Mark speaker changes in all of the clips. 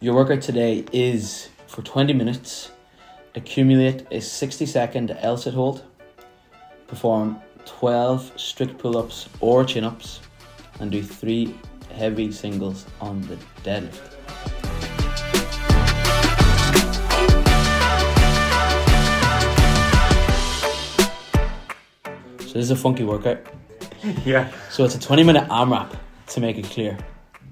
Speaker 1: Your workout today is for 20 minutes. Accumulate a 60 second L sit hold. Perform 12 strict pull ups or chin ups. And do three heavy singles on the deadlift. So, this is a funky workout.
Speaker 2: Yeah.
Speaker 1: So, it's a 20 minute AMRAP to make it clear.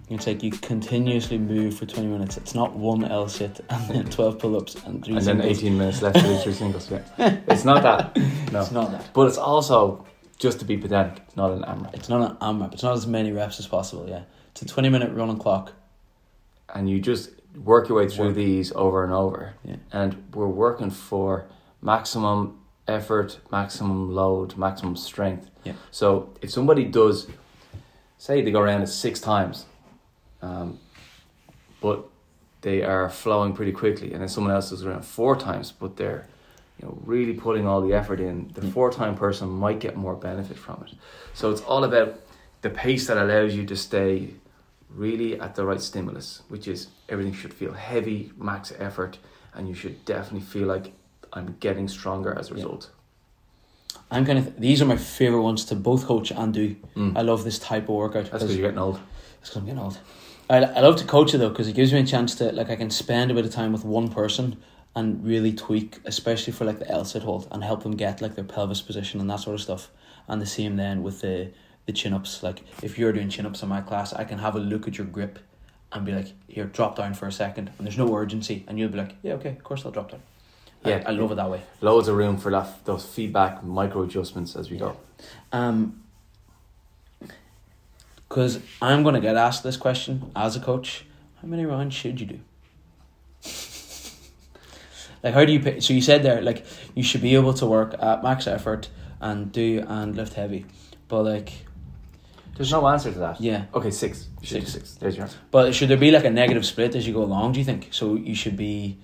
Speaker 1: It's like you continuously move for 20 minutes. It's not one L sit and then 12 pull ups and three
Speaker 2: And then 18 minutes left to do three singles. Yeah. It's not that. No.
Speaker 1: It's not that.
Speaker 2: But it's also, just to be pedantic, it's not an AMRAP.
Speaker 1: It's not an AMRAP. It's not as many reps as possible, yeah. It's a 20 minute running clock.
Speaker 2: And you just work your way through
Speaker 1: Work.
Speaker 2: these over and over.
Speaker 1: Yeah.
Speaker 2: And we're working for maximum effort, maximum load, maximum strength.
Speaker 1: Yeah.
Speaker 2: So if somebody does, say they go around it six times, um, but they are flowing pretty quickly, and then someone else does around four times, but they're you know really putting all the effort in. The
Speaker 1: Mm.
Speaker 2: four time person might get more benefit from it. So it's all about the pace that allows you to stay really at the right stimulus, which is everything should feel heavy, max effort, and you should definitely feel like I'm getting stronger as a
Speaker 1: Yeah.
Speaker 2: result.
Speaker 1: I'm kind of, these are my favourite ones to both coach and do.
Speaker 2: Mm.
Speaker 1: I love this type of workout.
Speaker 2: That's because you're getting old.
Speaker 1: It's because I'm getting old. I, I love to coach it though because it gives me a chance to like I can spend a bit of time with one person and really tweak, especially for like the L sit hold and help them get like their pelvis position and that sort of stuff. And the same then with the the chin ups. Like if you're doing chin ups in my class, I can have a look at your grip and be like, here, drop down for a second, and there's no urgency, and you'll be like, yeah, okay, of course I'll drop down.
Speaker 2: Yeah.
Speaker 1: I, love it that way.
Speaker 2: Loads of room for that, those feedback, micro adjustments as we go.
Speaker 1: Um, because I'm going to get asked this question as a coach. How many rounds should you do? like, how do you pick? So you said there, like, you should be able to work at max effort and do and lift heavy, but like,
Speaker 2: There's no answer to that.
Speaker 1: yeah.
Speaker 2: Okay, six. You should do
Speaker 1: Six.
Speaker 2: six. There's your answer.
Speaker 1: But should there be like a negative split as you go along? Do you think? So you should be,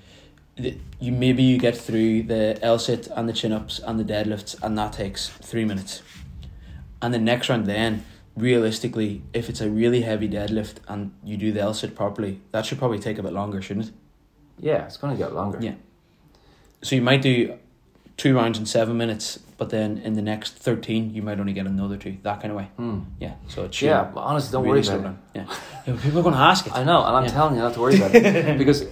Speaker 1: you maybe you get through the L sit and the chin ups and the deadlifts, and that takes three minutes. And the next round, then realistically, if it's a really heavy deadlift and you do the L sit properly, that should probably take a bit longer, shouldn't it?
Speaker 2: Yeah, it's going to get longer.
Speaker 1: Yeah. So you might do two rounds in seven minutes, but then in the next thirteen, you might only get another two. That kind of way.
Speaker 2: Hmm.
Speaker 1: Yeah. So it's.
Speaker 2: Yeah, but honestly, don't
Speaker 1: really
Speaker 2: worry about it.
Speaker 1: Yeah. yeah. People are going to ask it.
Speaker 2: I know, and I'm
Speaker 1: Yeah.
Speaker 2: telling you not to worry about it. because,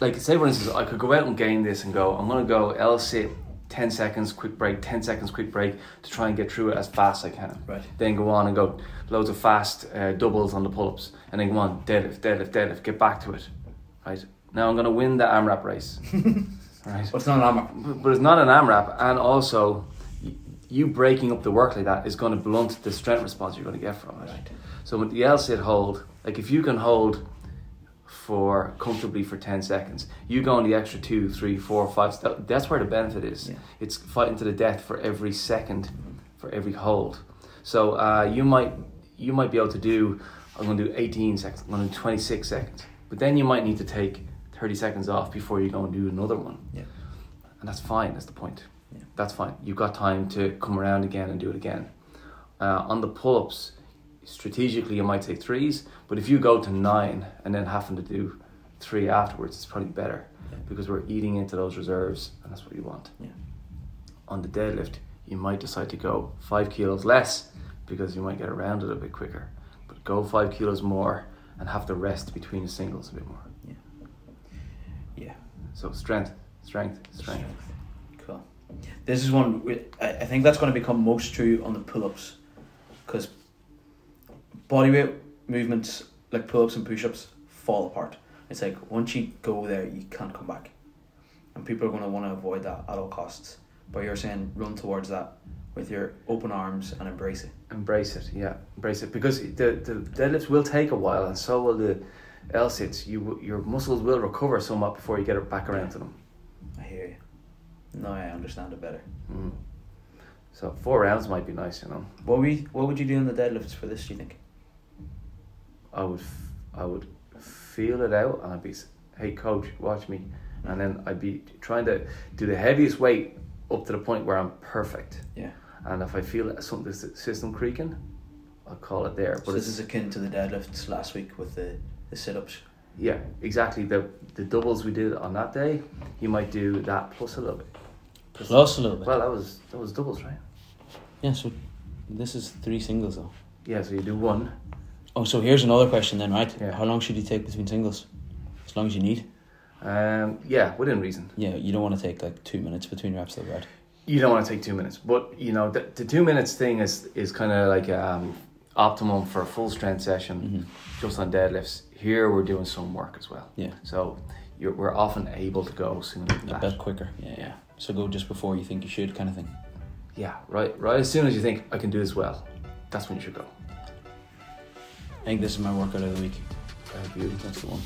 Speaker 2: like, say for instance, I could go out and gain this and go, I'm going to go L sit, 10 seconds, quick break, 10 seconds, quick break to try and get through it as fast as I can.
Speaker 1: Right.
Speaker 2: Then go on and go loads of fast uh, doubles on the pull ups, and then go on, deadlift, deadlift, deadlift, get back to it. Right? Now I'm going to win the AMRAP race. right?
Speaker 1: But it's not an AMRAP.
Speaker 2: But but it's not an AMRAP, and also you breaking up the work like that is going to blunt the strength response you're going to get from it.
Speaker 1: Right.
Speaker 2: So with the L sit hold, like if you can hold for comfortably for 10 seconds, you go on the extra two, three, four, five, that- that's where the benefit is.
Speaker 1: Yeah.
Speaker 2: It's fighting to the death for every second, for every hold. So uh, you might you might be able to do, I'm going to do 18 seconds, I'm going to do 26 seconds. But then you might need to take 30 seconds off before you go and do another one.
Speaker 1: Yeah.
Speaker 2: And that's fine, that's the point.
Speaker 1: Yeah.
Speaker 2: That's fine. You've got time to come around again and do it again. Uh, on the pull ups, strategically you might take threes, but if you go to nine and then having to do three afterwards, it's probably better
Speaker 1: Yeah.
Speaker 2: because we're eating into those reserves and that's what you want.
Speaker 1: Yeah.
Speaker 2: On the deadlift, you might decide to go five kilos less because you might get around it a bit quicker, but go five kilos more and have the rest between the singles a bit more.
Speaker 1: Yeah. Yeah.
Speaker 2: So strength, strength, strength.
Speaker 1: Cool. This is one. I I think that's going to become most true on the pull-ups, because bodyweight movements like pull-ups and push-ups fall apart. It's like once you go there, you can't come back, and people are going to want to avoid that at all costs. But you're saying run towards that with your open arms and embrace it.
Speaker 2: Embrace it, yeah, embrace it because the the deadlifts will take a while, and so will the L sits. You your muscles will recover somewhat before you get it back around to them.
Speaker 1: I hear you. No, I understand it better.
Speaker 2: Mm. So four rounds might be nice, you know.
Speaker 1: What we what would you do in the deadlifts for this? Do you think?
Speaker 2: I would I would feel it out, and I'd be, hey coach, watch me, and then I'd be trying to do the heaviest weight up to the point where I'm perfect.
Speaker 1: Yeah.
Speaker 2: And if I feel something system creaking, I'll call it there.
Speaker 1: so
Speaker 2: But
Speaker 1: this is akin to the deadlifts last week with the, the sit ups.
Speaker 2: Yeah, exactly. The the doubles we did on that day, you might do that plus a little bit.
Speaker 1: Plus a little bit.
Speaker 2: Well, that was that was doubles, right?
Speaker 1: yeah, so this is three singles though.
Speaker 2: Yeah, so you do one.
Speaker 1: Oh, so here's another question then, right?
Speaker 2: Yeah.
Speaker 1: How long should you take between singles? As long as you need.
Speaker 2: Um, yeah, within reason.
Speaker 1: Yeah, you don't want to take like two minutes between reps though, right?
Speaker 2: You don't want to take two minutes, but you know the, the two minutes thing is is kind of like um, optimum for a full strength session,
Speaker 1: Mm-hmm.
Speaker 2: just on deadlifts. Here we're doing some work as well,
Speaker 1: Yeah.
Speaker 2: so you're, we're often able to go sooner than
Speaker 1: A
Speaker 2: that.
Speaker 1: bit quicker. Yeah, yeah.
Speaker 2: Yeah.
Speaker 1: So go just before you think you should, kind of thing.
Speaker 2: Yeah, right. Right as soon as you think I can do this well, that's when you should go.
Speaker 1: I think this is my workout of the week.
Speaker 2: Uh, beauty.
Speaker 1: That's the one.